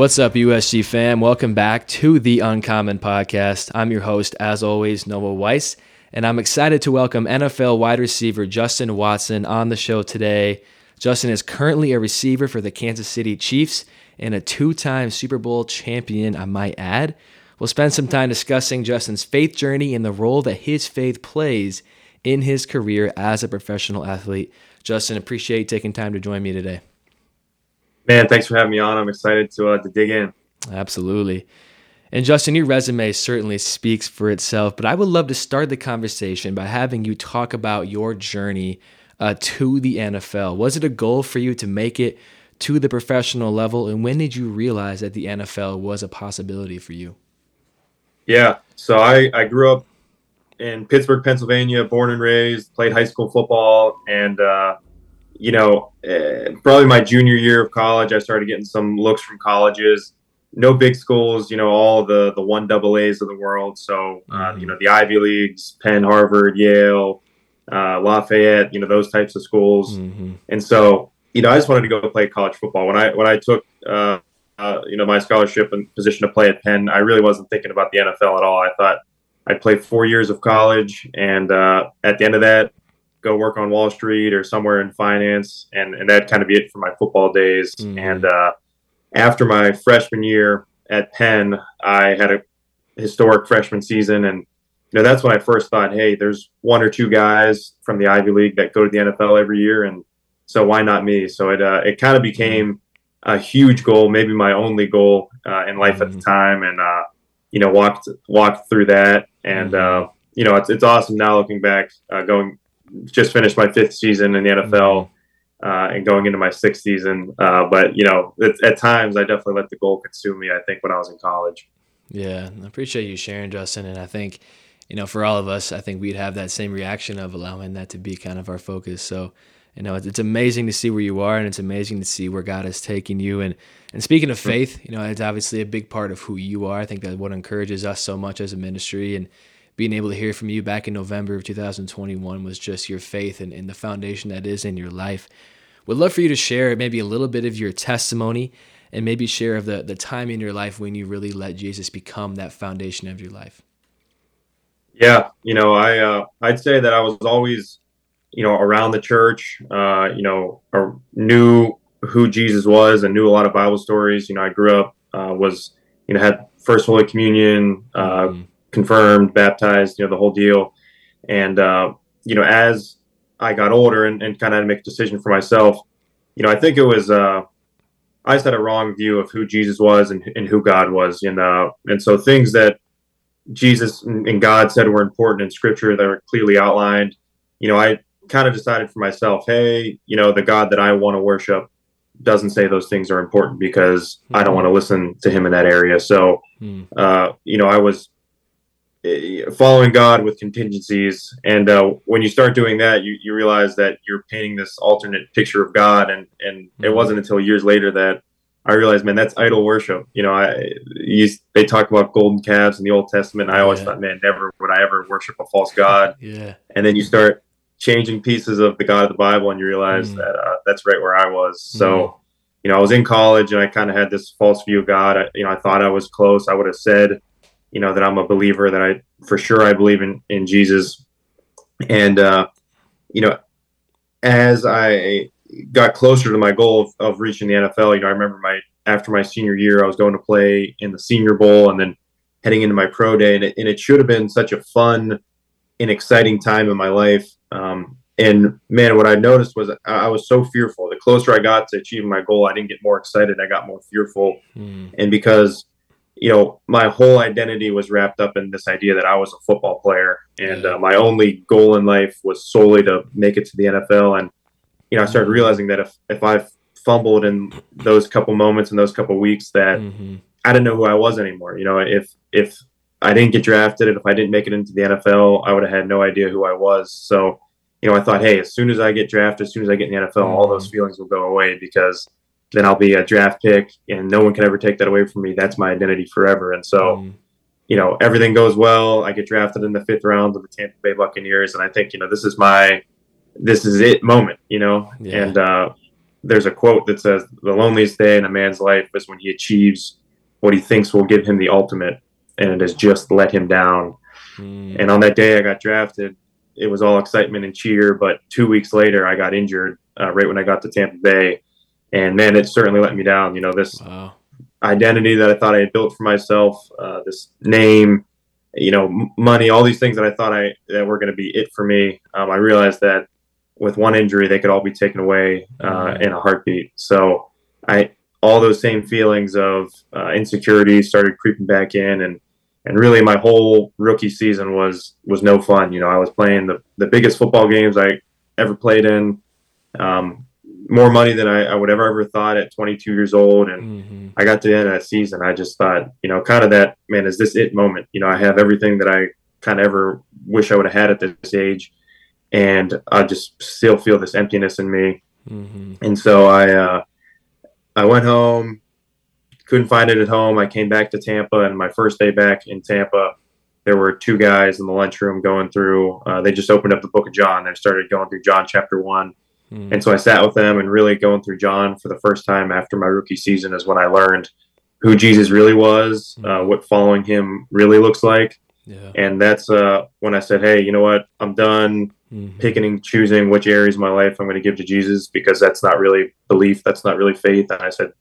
What's up, USG fam? Welcome back to the Uncommon Podcast. I'm your host, as always, Noah Weiss, and I'm excited to welcome NFL wide receiver Justin Watson on the show today. Justin is currently a receiver for the Kansas City Chiefs and a two time Super Bowl champion, I might add. We'll spend some time discussing Justin's faith journey and the role that his faith plays in his career as a professional athlete. Justin, appreciate taking time to join me today. Man, thanks for having me on. I'm excited to uh, to dig in. Absolutely. And Justin, your resume certainly speaks for itself, but I would love to start the conversation by having you talk about your journey uh, to the NFL. Was it a goal for you to make it to the professional level, and when did you realize that the NFL was a possibility for you? Yeah, so I, I grew up in Pittsburgh, Pennsylvania, born and raised, played high school football, and uh, you know, uh, probably my junior year of college, I started getting some looks from colleges. No big schools, you know, all the the one double A's of the world. So, uh, mm-hmm. you know, the Ivy Leagues, Penn, Harvard, Yale, uh, Lafayette, you know, those types of schools. Mm-hmm. And so, you know, I just wanted to go play college football. When I when I took, uh, uh, you know, my scholarship and position to play at Penn, I really wasn't thinking about the NFL at all. I thought I'd play four years of college, and at the end of that, go work on Wall Street or somewhere in finance, and and that kind of be it for my football days. Mm. And uh, after my freshman year at Penn, I had a historic freshman season, and you know that's when I first thought, hey, there's one or two guys from the Ivy League that go to the NFL every year, and so why not me? So it uh, it kind of became a huge goal, maybe my only goal uh, in life mm. at the mm. time, and uh, you know walked walked through that, and mm. uh, you know it's it's awesome now looking back, uh, going just finished my fifth season in the NFL uh, and going into my sixth season. Uh, but you know, at times I definitely let the goal consume me. I think when I was in college. Yeah, I appreciate you sharing, Justin. And I think, you know, for all of us, I think we'd have that same reaction of allowing that to be kind of our focus. So, you know, it's, it's amazing to see where you are, and it's amazing to see where God is taking you. And and speaking of faith, you know, it's obviously a big part of who you are. I think that what encourages us so much as a ministry and being able to hear from you back in November of 2021 was just your faith and, and the foundation that is in your life. Would love for you to share maybe a little bit of your testimony and maybe share of the, the time in your life when you really let Jesus become that foundation of your life. Yeah, you know, I uh, I'd say that I was always, you know, around the church. Uh, you know, or knew who Jesus was and knew a lot of Bible stories. You know, I grew up uh, was you know had First Holy Communion, uh, mm confirmed, baptized, you know, the whole deal. And, uh, you know, as I got older and, and kind of had to make a decision for myself, you know, I think it was, uh, I just had a wrong view of who Jesus was and, and who God was. And, uh, and so things that Jesus and God said were important in scripture that were clearly outlined, you know, I kind of decided for myself, hey, you know, the God that I want to worship doesn't say those things are important because mm-hmm. I don't want to listen to him in that area. So, mm. uh, you know, I was following God with contingencies. And uh, when you start doing that, you, you realize that you're painting this alternate picture of God. And, and mm-hmm. it wasn't until years later that I realized, man, that's idol worship. You know, I they talk about golden calves in the Old Testament. I always yeah. thought, man, never would I ever worship a false god. yeah. And then you start changing pieces of the God of the Bible, and you realize mm. that uh, that's right where I was. So. Mm. You know, I was in college and I kind of had this false view of God. I, you know, I thought I was close. I would have said, you know that I'm a believer that I for sure I believe in in Jesus, and uh, you know as I got closer to my goal of, of, reaching the NFL, you know I remember my after my senior year I was going to play in the Senior Bowl and then heading into my pro day, and it, and it should have been such a fun and exciting time in my life. Um, and man, what I noticed was I was so fearful. The closer I got to achieving my goal, I didn't get more excited. I got more fearful. Mm. And because, you know, my whole identity was wrapped up in this idea that I was a football player. And uh, my only goal in life was solely to make it to the NFL. And, you know, I started mm-hmm. realizing that if, if I fumbled in those couple moments in those couple weeks, that mm-hmm. I didn't know who I was anymore. You know, if, if I didn't get drafted and if I didn't make it into the NFL, I would have had no idea who I was. So, you know, I thought, hey, as soon as I get drafted, as soon as I get in the NFL, all those feelings will go away because then I'll be a draft pick and no one can ever take that away from me. That's my identity forever. And so, mm. you know, everything goes well. I get drafted in the fifth round of the Tampa Bay Buccaneers. And I think, you know, this is my, this is it moment, you know? Yeah. And uh, there's a quote that says, the loneliest day in a man's life is when he achieves what he thinks will give him the ultimate and it has just let him down. Mm. And on that day I got drafted, it was all excitement and cheer. But two weeks later, I got injured uh, right when I got to Tampa Bay, and man, it certainly let me down. You know, this wow. identity that I thought I had built for myself, uh, this name, you know, money, all these things that I thought I that were going to be it for me. Um, I realized that with one injury, they could all be taken away uh, mm. in a heartbeat. So I all those same feelings of uh, insecurity started creeping back in and and really my whole rookie season was was no fun. You know, I was playing the the biggest football games I ever played in, um, more money than I, I, would ever ever thought at 22 years old, and mm-hmm. I got to the end of that season. I just thought, you know, kind of that man, is this it moment? You know, I have everything that I kind of ever wish I would have had at this age, and I just still feel this emptiness in me. Mm-hmm. And so I uh, I went home couldn't find it at home. I came back to Tampa, and my first day back in Tampa, there were two guys in the lunchroom going through. Uh, they just opened up the Book of John. They started going through John chapter one, mm. and so I sat with them and really going through John for the first time after my rookie season is when I learned who Jesus really was, mm. uh, what following him really looks like. Yeah. And that's uh, when I said, "Hey, you know what? I'm done mm-hmm. picking and choosing which areas of my life I'm going to give to Jesus because that's not really belief. That's not really faith." And I said,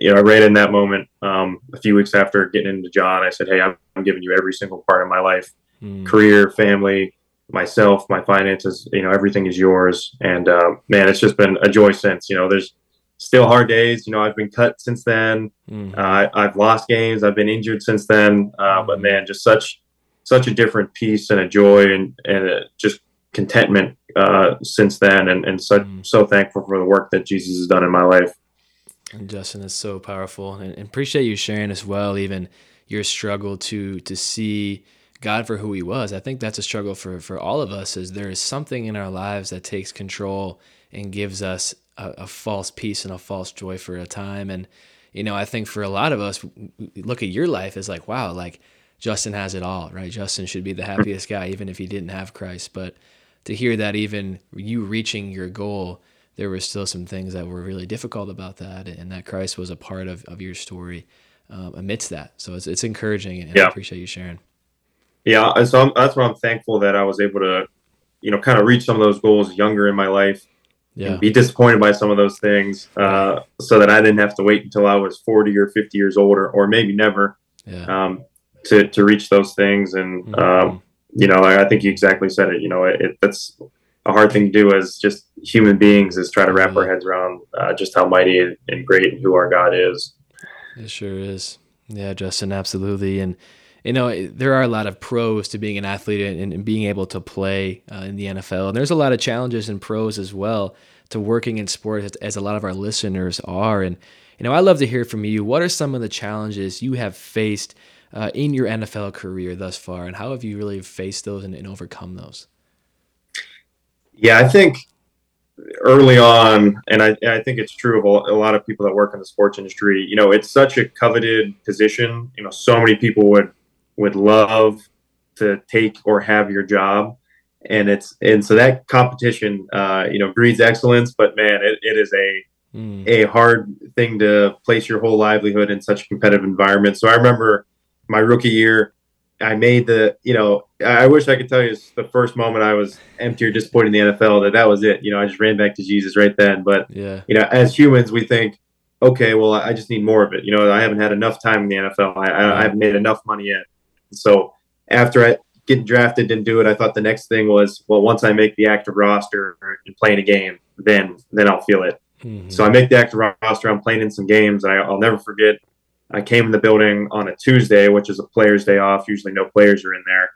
you know, I ran in that moment um, a few weeks after getting into John. I said, "Hey, I'm, I'm giving you every single part of my life, mm. career, family, myself, my finances. You know, everything is yours." And uh, man, it's just been a joy since. You know, there's still hard days. You know, I've been cut since then. Mm. Uh, I, have lost games. I've been injured since then. Uh, but man, just such such a different peace and a joy and and a, just contentment uh, since then. And and so mm. so thankful for the work that Jesus has done in my life. And Justin is so powerful, and, and appreciate you sharing as well. Even your struggle to to see God for who He was. I think that's a struggle for for all of us. Is there is something in our lives that takes control and gives us a, a false peace and a false joy for a time. And you know, I think for a lot of us, look at your life as like, wow, like Justin has it all, right? Justin should be the happiest guy, even if he didn't have Christ. But to hear that even you reaching your goal there were still some things that were really difficult about that, and that Christ was a part of, of your story um, amidst that. So it's, it's encouraging, and yeah. I appreciate you sharing. Yeah, and so I'm, that's why I'm thankful that I was able to, you know, kind of reach some of those goals younger in my life. Yeah. And be disappointed by some of those things, uh, so that I didn't have to wait until I was 40 or 50 years older, or maybe never, yeah. um, to to reach those things. And mm-hmm. um, you know, I, I, think you exactly said it. You know, it, it, that's a hard thing to do as just human beings is try to wrap our heads around uh, just how mighty and great and who our God is. It sure is. Yeah, Justin, absolutely. And, you know, there are a lot of pros to being an athlete and, and being able to play uh, in the NFL. And there's a lot of challenges and pros as well to working in sports, as, as a lot of our listeners are. And, you know, I love to hear from you. What are some of the challenges you have faced uh, in your NFL career thus far? And how have you really faced those and, and overcome those? Yeah, I think early on, and I, I think it's true of a lot of people that work in the sports industry. You know, it's such a coveted position. You know, so many people would would love to take or have your job, and it's and so that competition, uh, you know, breeds excellence. But man, it, it is a mm. a hard thing to place your whole livelihood in such a competitive environment. So I remember my rookie year. I made the, you know, I wish I could tell you the first moment I was empty or disappointed in the NFL that that was it. You know, I just ran back to Jesus right then. But yeah, you know, as humans, we think, okay, well, I just need more of it. You know, I haven't had enough time in the NFL. I, I, I haven't made enough money yet. So after I getting drafted didn't do it. I thought the next thing was, well, once I make the active roster and playing a game, then then I'll feel it. Mm-hmm. So I make the active roster. I'm playing in some games. I, I'll never forget. I came in the building on a Tuesday, which is a player's day off. Usually, no players are in there,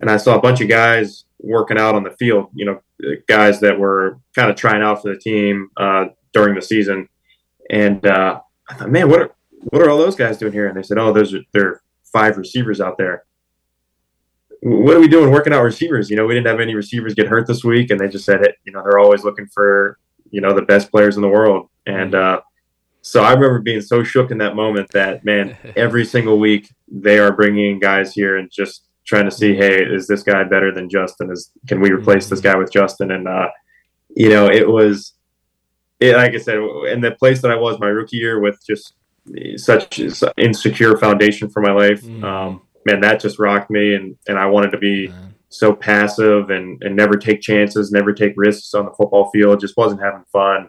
and I saw a bunch of guys working out on the field. You know, guys that were kind of trying out for the team uh, during the season, and uh, I thought, man, what are what are all those guys doing here? And they said, oh, those are there are five receivers out there what are we doing working out receivers? You know, we didn't have any receivers get hurt this week, and they just said it. You know, they're always looking for you know the best players in the world, and uh, so I remember being so shook in that moment that man, every single week they are bringing guys here and just trying to see, hey, is this guy better than Justin? Is can we replace this guy with Justin? And uh, you know, it was, it, like I said, in the place that I was my rookie year with just such an insecure foundation for my life. Mm. Um, man, that just rocked me. And, and I wanted to be Man. so passive and, and never take chances, never take risks on the football field. Just wasn't having fun.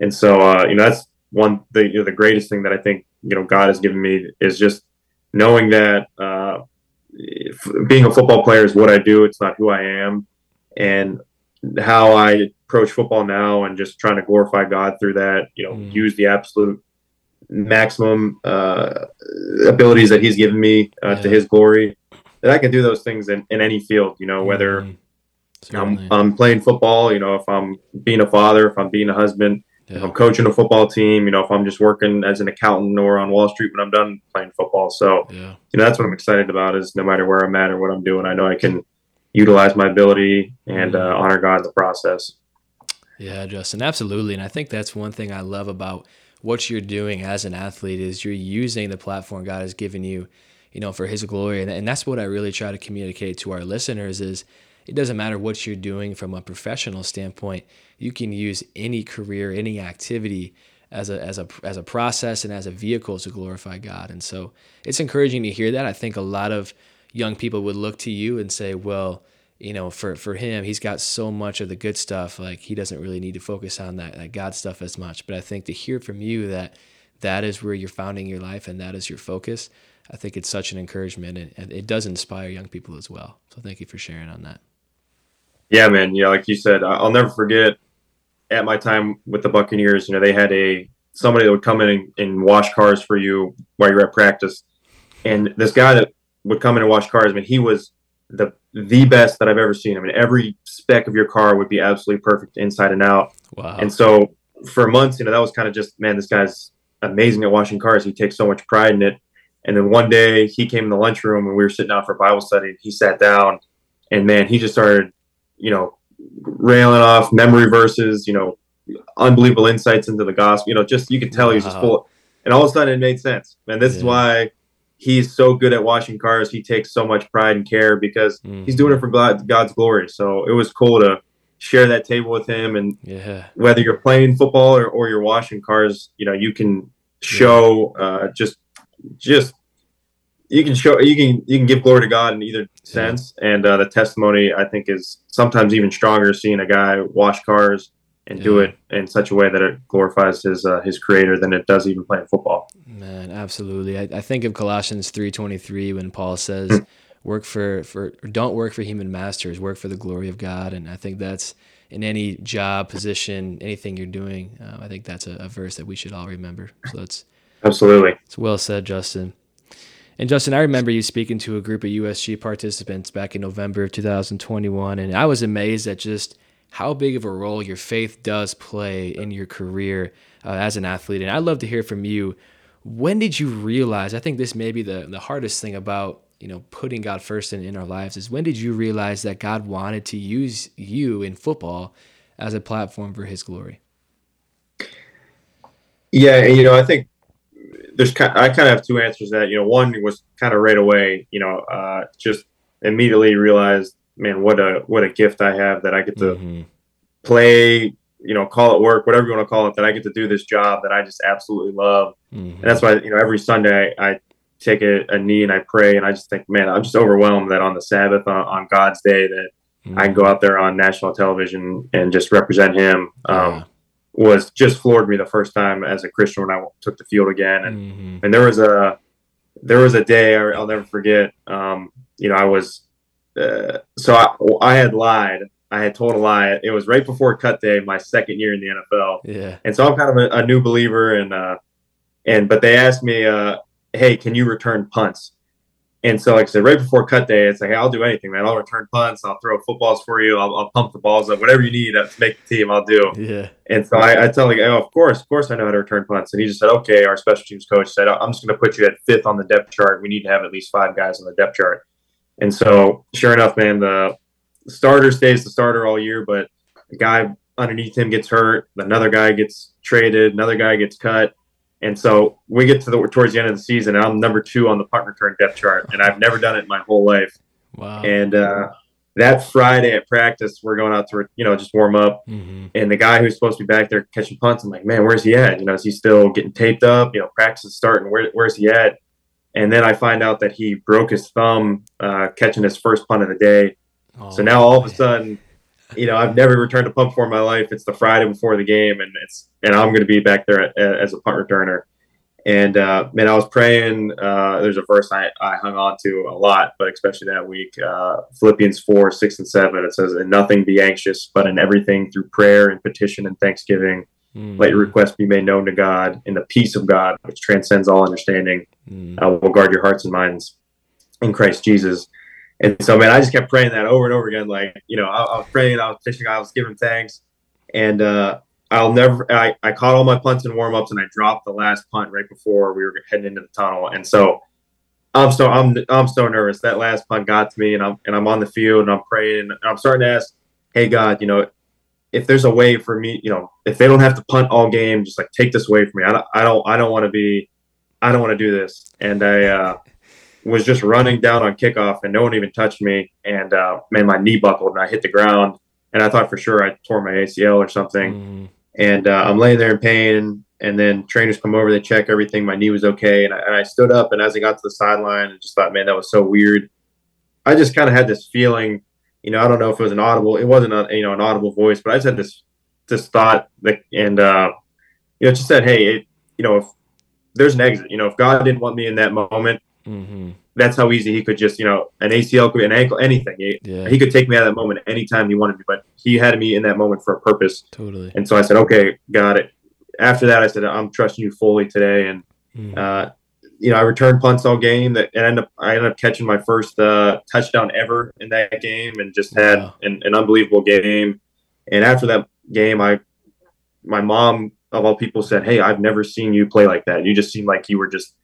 And so, uh, you know, that's one, the, you know, the greatest thing that I think, you know, God has given me is just knowing that, uh, being a football player is what I do. It's not who I am. And how I approach football now and just trying to glorify God through that, you know, mm. use the absolute maximum uh, abilities that he's given me uh, yeah. to his glory, that I can do those things in, in any field, you know, whether mm-hmm. I'm, I'm, playing football, you know, if I'm being a father, if I'm being a husband, yeah. if I'm coaching a football team, you know, if I'm just working as an accountant or on Wall Street when I'm done playing football. So, yeah. you know, that's what I'm excited about is no matter where I'm at or what I'm doing, I know I can utilize my ability and uh, mm-hmm. honor God in the process. Yeah, Justin, absolutely. And I think that's one thing I love about – what you're doing as an athlete is you're using the platform God has given you, you know, for His glory, and, and that's what I really try to communicate to our listeners is it doesn't matter what you're doing from a professional standpoint. You can use any career, any activity as a as a as a process and as a vehicle to glorify God. And so it's encouraging to hear that. I think a lot of young people would look to you and say, well, you know, for for him, he's got so much of the good stuff. Like he doesn't really need to focus on that that God stuff as much. But I think to hear from you that that is where you're founding your life and that is your focus, I think it's such an encouragement and it does inspire young people as well. So thank you for sharing on that. Yeah, man. Yeah, like you said, I'll never forget at my time with the Buccaneers. You know, they had a somebody that would come in and, and wash cars for you while you're at practice, and this guy that would come in and wash cars. I mean, he was the the best that I've ever seen. I mean, every speck of your car would be absolutely perfect inside and out. Wow. And so for months, you know, that was kind of just, man, this guy's amazing at washing cars. He takes so much pride in it. And then one day he came in the lunchroom and we were sitting down for Bible study. He sat down and man, he just started, you know, railing off memory verses, you know, unbelievable insights into the gospel. You know, just you could tell wow. he was just full. And all of a sudden it made sense. And this yeah. is why he's so good at washing cars. He takes so much pride and care because mm. he's doing it for God's glory. So it was cool to share that table with him. And yeah. whether you're playing football or, or you're washing cars, you know, you can show yeah. uh, just just you can show you can you can give glory to God in either sense. Yeah. And uh, the testimony I think is sometimes even stronger seeing a guy wash cars and yeah. do it in such a way that it glorifies his uh, his creator than it does even playing football. Man, absolutely. I, I think of Colossians three twenty three when Paul says, mm-hmm. "Work for for don't work for human masters, work for the glory of God." And I think that's in any job position, anything you're doing. Uh, I think that's a, a, verse that we should all remember. So it's absolutely it's well said, Justin. And Justin, I remember you speaking to a group of USG participants back in November of 2021, and I was amazed at just how big of a role your faith does play in your career uh, as an athlete. And I'd love to hear from you. When did you realize? I think this may be the, the hardest thing about you know putting God first in, in our lives is when did you realize that God wanted to use you in football as a platform for His glory? Yeah, you know I think there's. I kind of have two answers to that. You know, one was kind of right away. You know, uh, just immediately realized man, what a what a gift I have that I get to mm-hmm. play, you know, call it work, whatever you want to call it, that I get to do this job that I just absolutely love. Mm-hmm. And that's why, you know, every Sunday I, I take a, a, knee and I pray and I just think, man, I'm just overwhelmed that on the Sabbath, on, on God's day, that mm-hmm. I can go out there on national television and just represent Him. Um, Was just floored me the first time as a Christian when I took the field again, and mm-hmm. and there was a there was a day I'll never forget. Um, you know, I was uh, so I, I had lied. I had told a lie. It was right before cut day, my second year in the NFL. Yeah. And so I'm kind of a, a new believer, and uh, and but they asked me, uh, "Hey, can you return punts?" And so, like I said, right before cut day, it's like, hey, I'll do anything, man. I'll return punts. I'll throw footballs for you. I'll, I'll pump the balls up. Whatever you need to make the team, I'll do. Yeah. And so I, I tell like, oh, of course, of course, I know how to return punts. And he just said, okay. Our special teams coach said, I'm just going to put you at fifth on the depth chart. We need to have at least five guys on the depth chart. And so, sure enough, man, the starter stays the starter all year, but the guy underneath him gets hurt. Another guy gets traded. Another guy gets cut. And so we get to the towards the end of the season, and I'm number two on the punt return depth chart, and I've never done it in my whole life. Wow. And uh, that Friday at practice, we're going out to you know just warm up, mm-hmm. and the guy who's supposed to be back there catching punts, I'm like, man, where's he at? You know, is he still getting taped up? You know, practice is starting. Where, where's he at? And then I find out that he broke his thumb uh, catching his first punt of the day. Oh, so now all of a sudden, you know, I've never returned a punt before in my life. It's the Friday before the game, and it's and I'm going to be back there as a punt returner. And uh, man, I was praying. Uh, there's a verse I, I hung on to a lot, but especially that week, uh, Philippians four, six, and seven. It says, "In nothing be anxious, but in everything through prayer and petition and thanksgiving, mm. let your requests be made known to God. And the peace of God, which transcends all understanding, Mm. uh, will guard your hearts and minds in Christ Jesus." And so, man, I just kept praying that over and over again. Like, you know, I, I was praying, I was fishing, I was giving thanks, and uh, I'll never. I, I caught all my punts and warm ups, and I dropped the last punt right before we were heading into the tunnel. And so, I'm so I'm I'm so nervous. That last punt got to me, and I'm and I'm on the field and I'm praying. And I'm starting to ask, "Hey God, you know, if there's a way for me, you know, if they don't have to punt all game, just like take this away from me. I don't I don't I don't want to be, I don't want to do this." And I. uh was just running down on kickoff and no one even touched me. And uh, man, my knee buckled and I hit the ground. And I thought for sure I tore my ACL or something. Mm. And uh, I'm laying there in pain. And then trainers come over, they check everything. My knee was okay. And I, and I stood up. And as I got to the sideline, I just thought, man, that was so weird. I just kind of had this feeling, you know, I don't know if it was an audible, it wasn't a, you know, an audible voice, but I just had this, this thought that, and, uh, you know, just said, hey, it, you know, if there's an exit, you know, if God didn't want me in that moment, Mm-hmm. that's how easy he could just, you know, an ACL could be an ankle, anything. He, Yeah. he could take me out of that moment anytime he wanted me, but he had me in that moment for a purpose. Totally. And so I said, okay, got it. After that, I said, I'm trusting you fully today. And, Mm. uh, you know, I returned punts all game that and ended up, I ended up catching my first uh, touchdown ever in that game and just had Wow. an, an unbelievable game. And after that game, I, my mom of all people said, Hey, I've never seen you play like that. You just seemed like you were just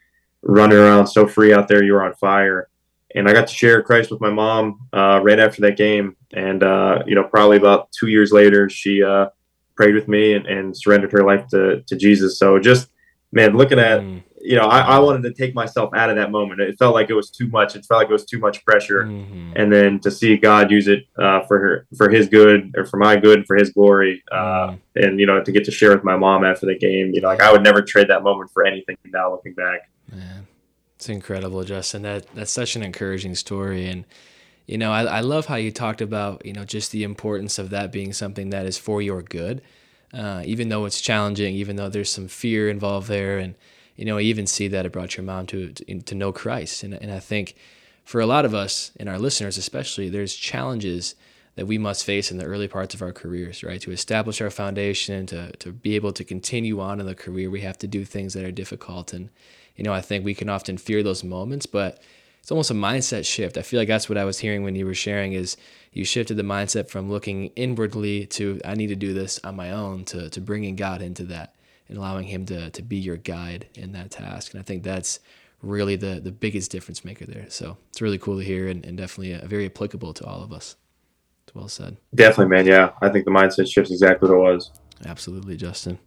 running around so free out there. You were on fire. And I got to share Christ with my mom uh, right after that game. And, uh, you know, probably about two years later, she uh, prayed with me and, and surrendered her life to, to Jesus. So just, man, looking at, Mm. You know, I, I wanted to take myself out of that moment. It felt like it was too much. It felt like it was too much pressure. Mhm. And then to see God use it uh, for her, for His good, or for my good, for His glory, uh, Mm. and you know, to get to share with my mom after the game, you know, like I would never trade that moment for anything. Now looking back, Man, it's incredible, Justin. That that's such an encouraging story, and you know, I, I love how you talked about you know just the importance of that being something that is for your good, uh, even though it's challenging, even though there's some fear involved there, and you know, I even see that it brought your mom to to, know Christ, and and I think for a lot of us and our listeners especially, there's challenges that we must face in the early parts of our careers, right? To establish our foundation, to to be able to continue on in the career, we have to do things that are difficult and you know, I think we can often fear those moments, but it's almost a mindset shift. I feel like that's what I was hearing when you were sharing is you shifted the mindset from looking inwardly to I need to do this on my own to to bringing God into that and allowing him to to be your guide in that task. And I think that's really the the biggest difference maker there. So it's really cool to hear and, and definitely uh very applicable to all of us. It's well said. definitely, man. Yeah, I think the mindset shift's exactly what it was. Absolutely, Justin.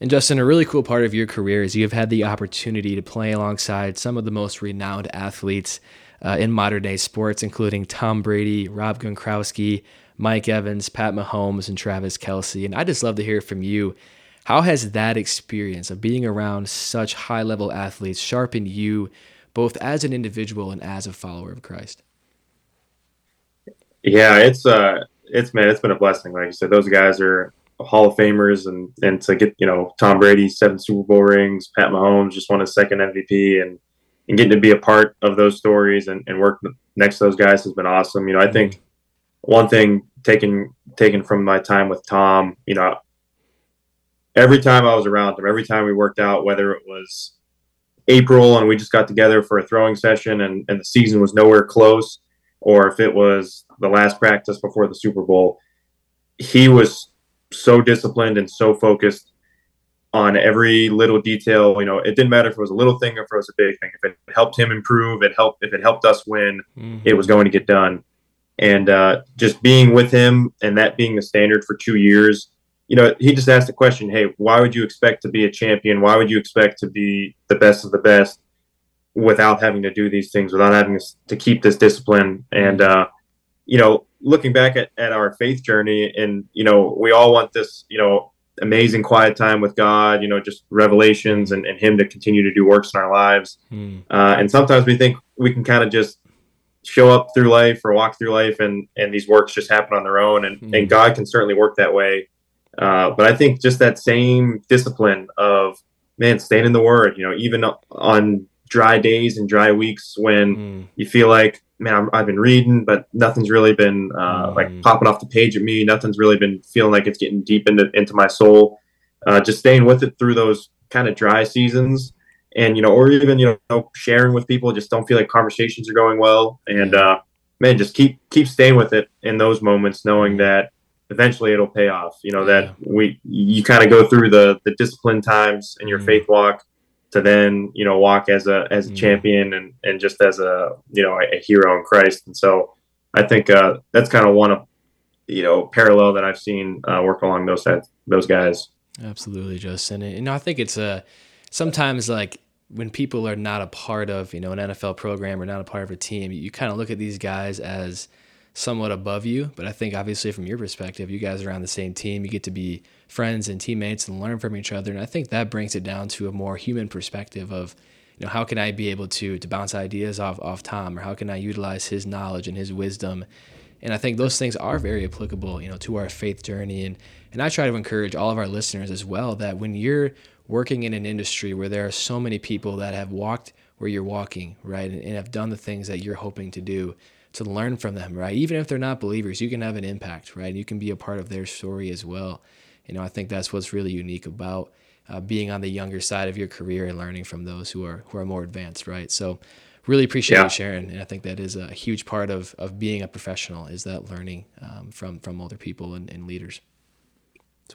And Justin, a really cool part of your career is you have had the opportunity to play alongside some of the most renowned athletes uh, in modern day sports, including Tom Brady, Rob Gronkowski, Mike Evans, Pat Mahomes, and Travis Kelce. And I just love to hear from you. How has that experience of being around such high level athletes sharpened you both as an individual and as a follower of Christ? Yeah, it's uh, it's man, it's been a blessing. Like you said, those guys are Hall of Famers, and and to get you know Tom Brady seven Super Bowl rings, Pat Mahomes just won his second MVP, and and getting to be a part of those stories and, and work next to those guys has been awesome. You know, I think one thing taken taken from my time with Tom, you know, every time I was around him, every time we worked out, whether it was April and we just got together for a throwing session and, and the season was nowhere close, or if it was the last practice before the Super Bowl, he was so disciplined and so focused on every little detail. You know, it didn't matter if it was a little thing or if it was a big thing. If it helped him improve, it helped. If it helped us win, mm-hmm. it was going to get done. And uh, just being with him and that being the standard for two years, you know, he just asked the question, "Hey, why would you expect to be a champion? Why would you expect to be the best of the best without having to do these things, without having to keep this discipline?" And uh, you know, looking back at, at our faith journey, and you know, we all want this, you know, amazing quiet time with God, you know, just revelations and, and Him to continue to do works in our lives. Hmm. Uh, and sometimes we think we can kind of just show up through life or walk through life and, and these works just happen on their own. And, hmm. and God can certainly work that way. Uh, but I think just that same discipline of, man, staying in the Word, you know, even on dry days and dry weeks when mm. you feel like man i have been reading but nothing's really been uh, mm. like popping off the page at me nothing's really been feeling like it's getting deep into into my soul uh, just staying with it through those kind of dry seasons and you know or even you know sharing with people just don't feel like conversations are going well and uh, man just keep keep staying with it in those moments knowing mm. that eventually it'll pay off you know that we you kind of go through the the discipline times in your mm. faith walk to then you know walk as a as a mm champion and and just as a you know a, a hero in Christ. And so I think uh, that's kind of one of you know parallel that I've seen uh, work along those those guys. Absolutely, Justin. And you know, I think it's a uh, sometimes like when people are not a part of you know an NFL program or not a part of a team, you kind of look at these guys as somewhat above you. But I think obviously from your perspective, you guys are on the same team. You get to be friends and teammates and learn from each other. And I think that brings it down to a more human perspective of, you know, how can I be able to to bounce ideas off off Tom or how can I utilize his knowledge and his wisdom? And I think those things are very applicable, you know, to our faith journey. And and I try to encourage all of our listeners as well that when you're working in an industry where there are so many people that have walked where you're walking, right, and, and have done the things that you're hoping to do, to learn from them, right? Even if they're not believers, you can have an impact, right? You can be a part of their story as well. You know, I think that's what's really unique about uh, being on the younger side of your career and learning from those who are who are more advanced, right? So, really appreciate yeah. you sharing, and I think that is a huge part of of being a professional is that learning um, from from older people and, and leaders.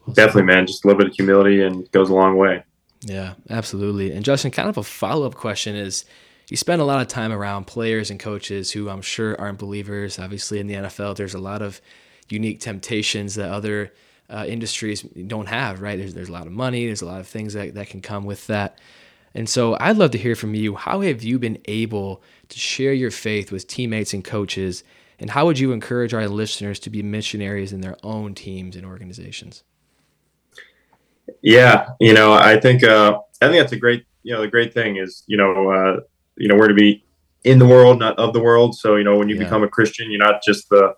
Well Definitely, man. Just a little bit of humility and goes a long way. Yeah, absolutely. And Justin, kind of a follow up question is you spend a lot of time around players and coaches who I'm sure aren't believers. Obviously, in the NFL, there's a lot of unique temptations that other uh, industries don't have, right? There's, there's a lot of money, there's a lot of things that, that can come with that. And so I'd love to hear from you. How have you been able to share your faith with teammates and coaches? And how would you encourage our listeners to be missionaries in their own teams and organizations? Yeah, you know, I think uh, I think that's a great, you know, the great thing is, you know, uh, you know, we're to be in the world, not of the world. So, you know, when you yeah. become a Christian, you're not just the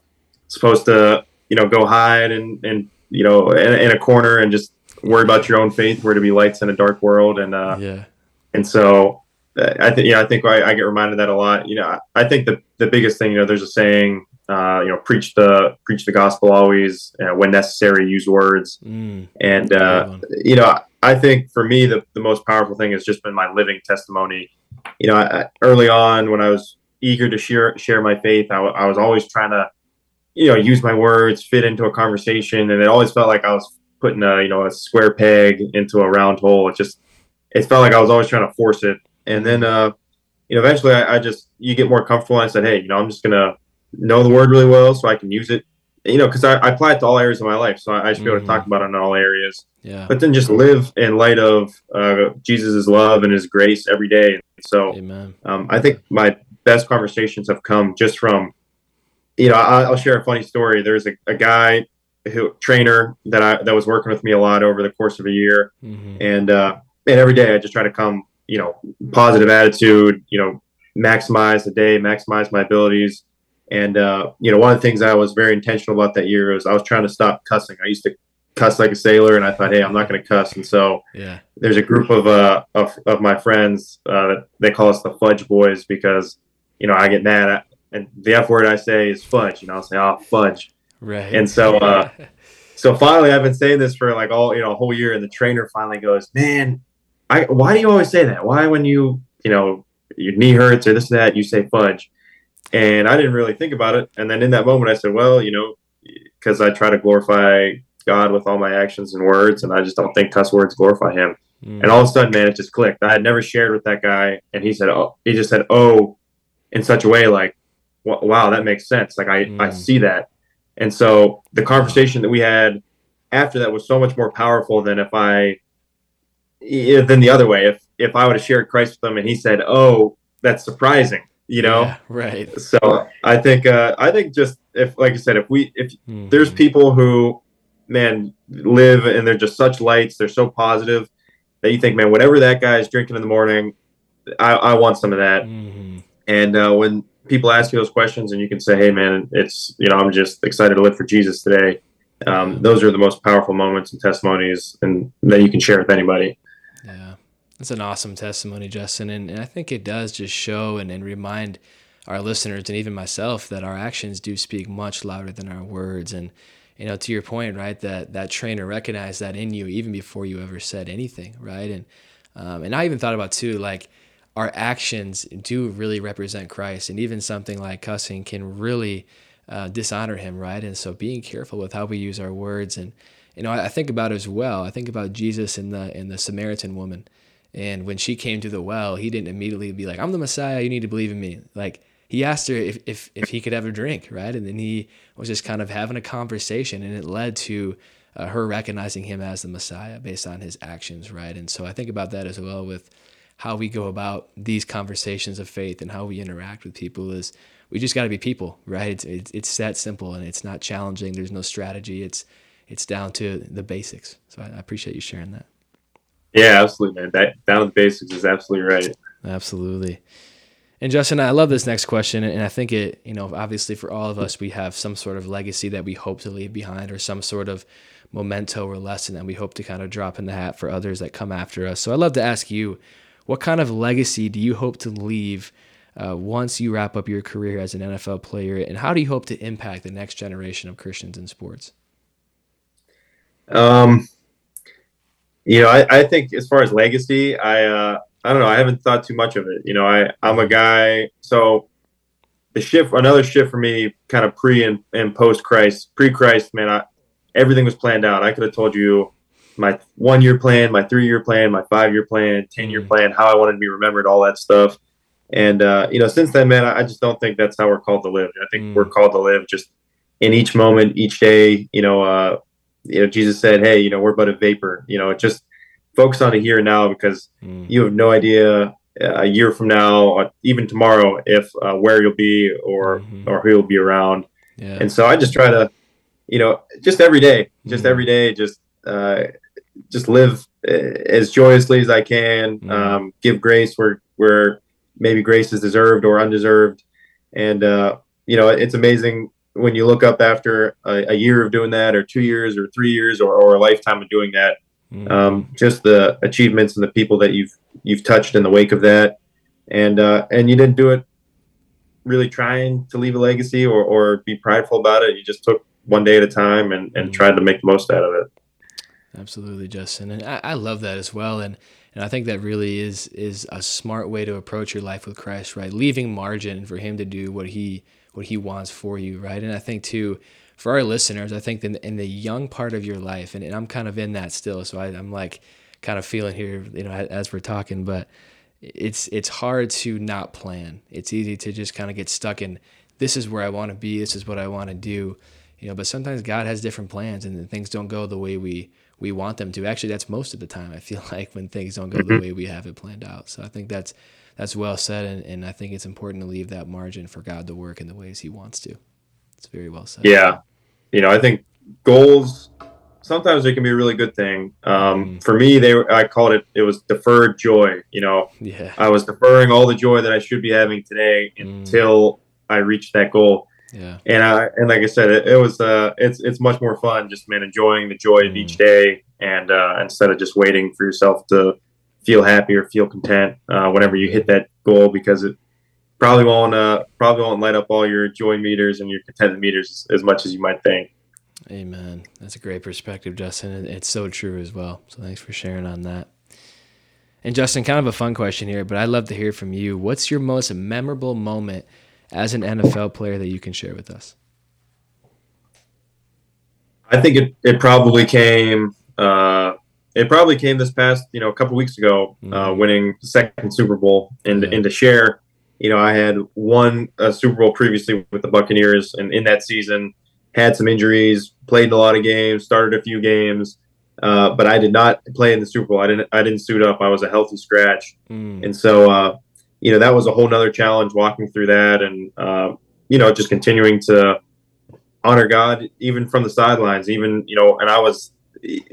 supposed to, you know, go hide and and you know, in, in, a corner and just worry about your own faith. We're to be lights in a dark world, and uh, yeah, and so uh, I think yeah, I think I, I, get reminded that a lot. You know, I, I, think the the biggest thing, you know, there's a saying, uh, you know, preach the preach the gospel always, uh, when necessary, use words, mm, and uh, you know, I think for me the the most powerful thing has just been my living testimony. You know, I, early on when I was eager to share share my faith, I, I was always trying to you know, use my words, fit into a conversation, and it always felt like I was putting a you know a square peg into a round hole. It just it felt like I was always trying to force it, and then uh, you know eventually I, I just you get more comfortable. And I said, hey, you know, I'm just gonna know the word really well so I can use it. You know, because I, I, apply it to all areas of my life, so I, I should be able to talk mm-hmm. about it in all areas. Yeah. But then just live in light of uh, Jesus' love and His grace every day. So, um, I think my best conversations have come just from you know, I, will share a funny story. There's a, a guy who trainer that I that was working with me a lot over the course of a year, mm-hmm. and uh, and every day I just try to come, you know, positive attitude, you know, maximize the day, maximize my abilities. And uh, you know, one of the things I was very intentional about that year was I was trying to stop cussing. I used to cuss like a sailor, and I thought, hey, I'm not going to cuss. And so yeah, there's a group of uh of, of my friends uh, that they call us the Fudge Boys because you know I get mad at and the F word I say is fudge. You know, I'll say, oh, fudge. Right. And so, uh, so finally, I've been saying this for like all you know a whole year, and the trainer finally goes, man, I why do you always say that? Why when you you know your knee hurts or this and that, you say fudge? And I didn't really think about it. And then in that moment, I said, well, you know, because I try to glorify God with all my actions and words, and I just don't think cuss words glorify Him. Mm. And all of a sudden, man, it just clicked. I had never shared with that guy, and he said, "Oh," he just said, "Oh," in such a way like, "Wow, that makes sense." Like I, mm. I see that. And so the conversation that we had after that was so much more powerful than if I, than the other way. If if I would have shared Christ with him and he said, "Oh, that's surprising," you know, yeah, right? So I think, uh, I think just if, like I said, if we, if mm-hmm. there's people who man, live and they're just such lights. They're so positive that you think, man, whatever that guy is drinking in the morning, I, I want some of that. Mm-hmm. And uh, when people ask you those questions and you can say, hey, man, it's, you know, I'm just excited to live for Jesus today. Um, those are the most powerful moments and testimonies and that you can share with anybody. That's an awesome testimony, Justin. And, and I think it does just show and, and remind our listeners and even myself that our actions do speak much louder than our words. And, you know, to your point, right, that that trainer recognized that in you even before you ever said anything, right? And um, and I even thought about too, like our actions do really represent Christ, and even something like cussing can really uh, dishonor Him, right? And so being careful with how we use our words, and you know, I, I think about as well. I think about Jesus and the and the Samaritan woman, and when she came to the well, He didn't immediately be like, "I'm the Messiah. You need to believe in me." Like he asked her if, if, if he could have a drink, right? And then he was just kind of having a conversation, and it led to uh, her recognizing him as the Messiah based on his actions, right? And so I think about that as well with how we go about these conversations of faith and how we interact with people is we just got to be people, right? It's, it's, it's that simple and it's not challenging. There's no strategy. It's it's down to the basics. So I, I appreciate you sharing that. Yeah, absolutely, man. That down to the basics is absolutely right. Absolutely. And Justin, I love this next question, and I think it, you know, obviously for all of us, we have some sort of legacy that we hope to leave behind, or some sort of memento or lesson that we hope to kind of drop in the hat for others that come after us. So I'd love to ask you, what kind of legacy do you hope to leave uh, once you wrap up your career as an NFL player, and how do you hope to impact the next generation of Christians in sports? Um, you know, I, I think as far as legacy, I uh, I don't know. I haven't thought too much of it. You know, I I'm a guy. So the shift, another shift for me, kind of pre and, and post Christ, pre Christ, man. I, everything was planned out. I could have told you my one year plan, my three year plan, my five year plan, ten year mm. plan, how I wanted to be remembered, all that stuff. And uh, you know, since then, man, I just don't think that's how we're called to live. I think mm. we're called to live just in each moment, each day. You know, uh, you know, Jesus said, "Hey, you know, we're but a vapor." You know, just focus on the here and now because mm. you have no idea uh, a year from now, uh, even tomorrow, if uh, where you'll be or mm-hmm. or who you'll be around. Yeah. And so I just try to, you know, just every day, just mm. every day, just uh, just live uh, as joyously as I can. Mm. Um, give grace where where maybe grace is deserved or undeserved, and uh, you know, it's amazing when you look up after a, a, year of doing that, or two years, or three years, or, or a lifetime of doing that mm-hmm. um, just the achievements and the people that you've you've touched in the wake of that, and uh, and you didn't do it really trying to leave a legacy or, or be prideful about it. You just took one day at a time and, and mm-hmm. tried to make the most out of it. Absolutely, Justin, and I, I love that as well. And and I think that really is is a smart way to approach your life with Christ, right? Leaving margin for Him to do what He what He wants for you, right? And I think too, for our listeners, I think in, in the young part of your life, and, and I'm kind of in that still, so I, I'm like kind of feeling here, you know, as we're talking, but it's it's hard to not plan. It's easy to just kind of get stuck in this is where I want to be, this is what I want to do, you know. But sometimes God has different plans, and things don't go the way we we want them to. Actually, that's most of the time. I feel like when things don't go the mm-hmm. way we have it planned out. So I think that's that's well said, and, and I think it's important to leave that margin for God to work in the ways He wants to. It's very well said. Yeah, you know, I think goals sometimes they can be a really good thing. Um, mm. For me, they I called it it was deferred joy. You know, yeah. I was deferring all the joy that I should be having today mm. until mm. I reached that goal. Yeah. And I and like I said, it, it was uh it's it's much more fun just man enjoying the joy of each mm. day and uh, instead of just waiting for yourself to feel happy or feel content uh, whenever you hit that goal because it probably won't uh, probably won't light up all your joy meters and your contentment meters as, as much as you might think. Amen. That's a great perspective, Justin. It's so true as well. So thanks for sharing on that. And Justin, kind of a fun question here, but I'd love to hear from you. What's your most memorable moment as an NFL player that you can share with us? I think it, it probably came uh, it probably came this past you know a couple weeks ago, uh, mm-hmm. uh, winning the second Super Bowl and yeah. and to share. You know, I had won a Super Bowl previously with the Buccaneers, and in that season, had some injuries, played a lot of games, started a few games, uh, but I did not play in the Super Bowl. I didn't. I didn't suit up. I was a healthy scratch, mm. and so uh, you know that was a whole nother challenge walking through that, and uh, you know just continuing to honor God even from the sidelines. Even you know, and I was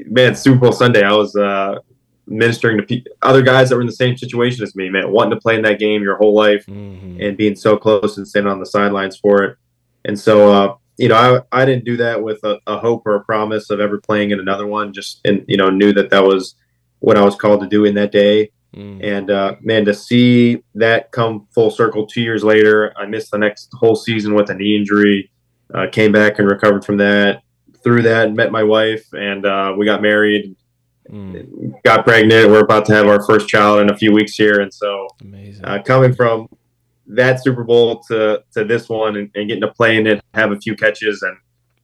man Super Bowl Sunday. I was uh, ministering to pe- other guys that were in the same situation as me, man, wanting to play in that game your whole life mm-hmm. and being so close and standing on the sidelines for it. And so uh, you know, I, I didn't do that with a, a, hope or a promise of ever playing in another one. Just and you know knew that that was what I was called to do in that day. Mm. And uh, man, to see that come full circle two years later, I missed the next whole season with a knee injury. Uh, came back and recovered from that. Through that, met my wife, and uh, we got married. Mm. Got pregnant. We're about to have our first child in a few weeks here, and so uh, coming from that Super Bowl to to this one and, and, getting to play in it, have a few catches, and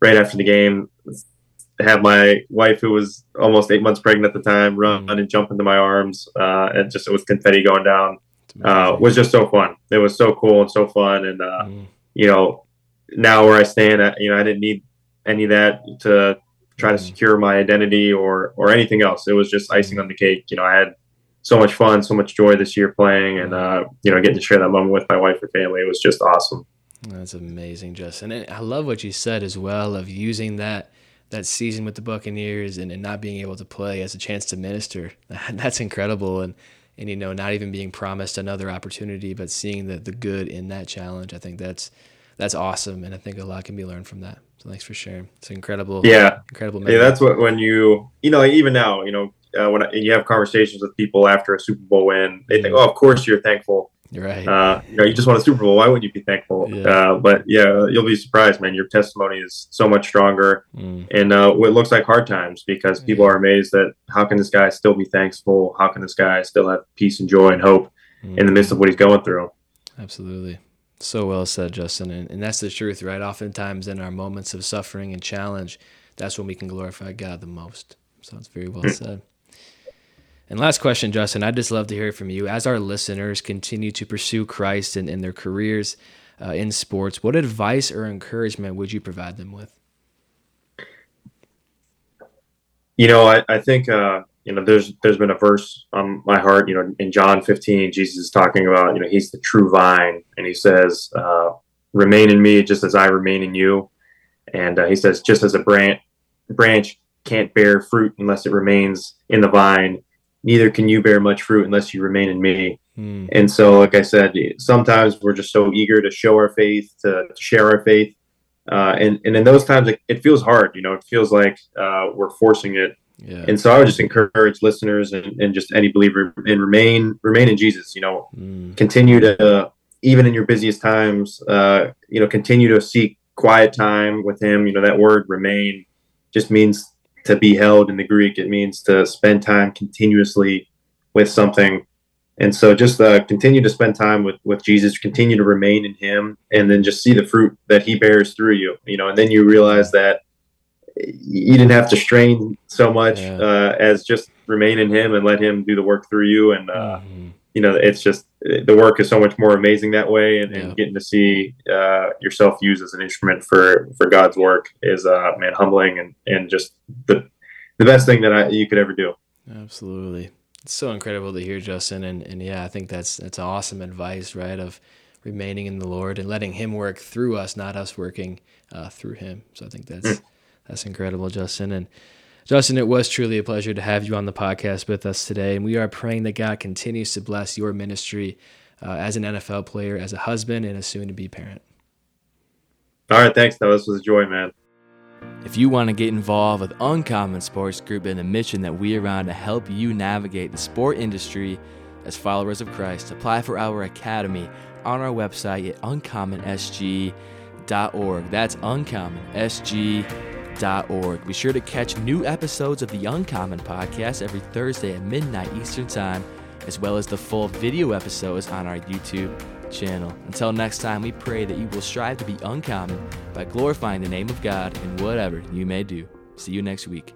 right after the game, have my wife who was almost eight months pregnant at the time run mm. and jump into my arms, uh, and just it was confetti going down. Uh, was just so fun. It was so cool and so fun, and uh, mm. you know, now where I stand, I, you know, I didn't need any of that to try to mm. secure my identity or or anything else. It was just icing on the cake. You know, I had so much fun, so much joy this year playing, and uh, you know, getting to share that moment with my wife and family. It was just awesome. That's amazing, Justin. And I love what you said as well of using that that season with the Buccaneers and, and not being able to play as a chance to minister. That's incredible. And and you know, not even being promised another opportunity, but seeing the the good in that challenge. I think that's that's awesome, and I think a lot can be learned from that. So thanks for sharing. It's incredible. Yeah, incredible. Memory. Yeah, that's what when you you know even now you know uh, when I, you have conversations with people after a Super Bowl win, they think, "Oh, of course you're thankful." You're right. Uh, you know, you just won a Super Bowl. Why wouldn't you be thankful? Yeah. Uh, but yeah, you'll be surprised, man. Your testimony is so much stronger, mm. and uh, it looks like hard times because people are amazed that how can this guy still be thankful? How can this guy still have peace and joy and hope mm. in the midst of what he's going through? Absolutely. So well said, Justin. And, and that's the truth, right? Oftentimes in our moments of suffering and challenge, that's when we can glorify God the most. So it's very well mm. said. And last question, Justin, I'd just love to hear from you. As our listeners continue to pursue Christ in, in their careers uh, in sports, what advice or encouragement would you provide them with? You know, I, I think, uh, you know, there's there's been a verse on my heart, you know, in John 15, Jesus is talking about, you know, he's the true vine. And he says, uh, remain in me just as I remain in you. And uh, he says, just as a branch, branch can't bear fruit unless it remains in the vine neither can you bear much fruit unless you remain in me. Mm. And so, like I said, sometimes we're just so eager to show our faith, to, share our faith. Uh, and, and in those times, it, it, feels hard, you know, it feels like uh, we're forcing it. Yeah. And so I would just encourage listeners and, and just any believer and remain, remain in Jesus, you know, mm. continue to, uh, even in your busiest times, uh, you know, continue to seek quiet time with him. You know, that word remain just means to be held in the Greek. It means to spend time continuously with something. And so just uh, continue to spend time with, with Jesus, continue to remain in him, and then just see the fruit that he bears through you, you know, and then you realize that you didn't have to strain so much yeah. uh, as just remain in him and let him do the work through you. And, uh, mm-hmm you know, it's just the work is so much more amazing that way, and, yeah. and getting to see uh, yourself used as an instrument for for God's work is uh, man humbling and and just the the best thing that I, you could ever do. Absolutely, it's so incredible to hear, Justin, and and yeah, I think that's that's awesome advice, right? Of remaining in the Lord and letting Him work through us, not us working uh, through Him. So I think that's mm. That's incredible, Justin, and. Justin, it was truly a pleasure to have you on the podcast with us today. And we are praying that God continues to bless your ministry uh, as an NFL player, as a husband, and a soon to be parent. All right, thanks, though. This was a joy, man. If you want to get involved with Uncommon Sports Group and the mission that we are on to help you navigate the sport industry as followers of Christ, apply for our academy on our website at uncommonsg.org. That's uncommonsg.org. Be sure to catch new episodes of the Uncommon podcast every Thursday at midnight Eastern Time, as well as the full video episodes on our YouTube channel. Until next time, we pray that you will strive to be uncommon by glorifying the name of God in whatever you may do. See you next week.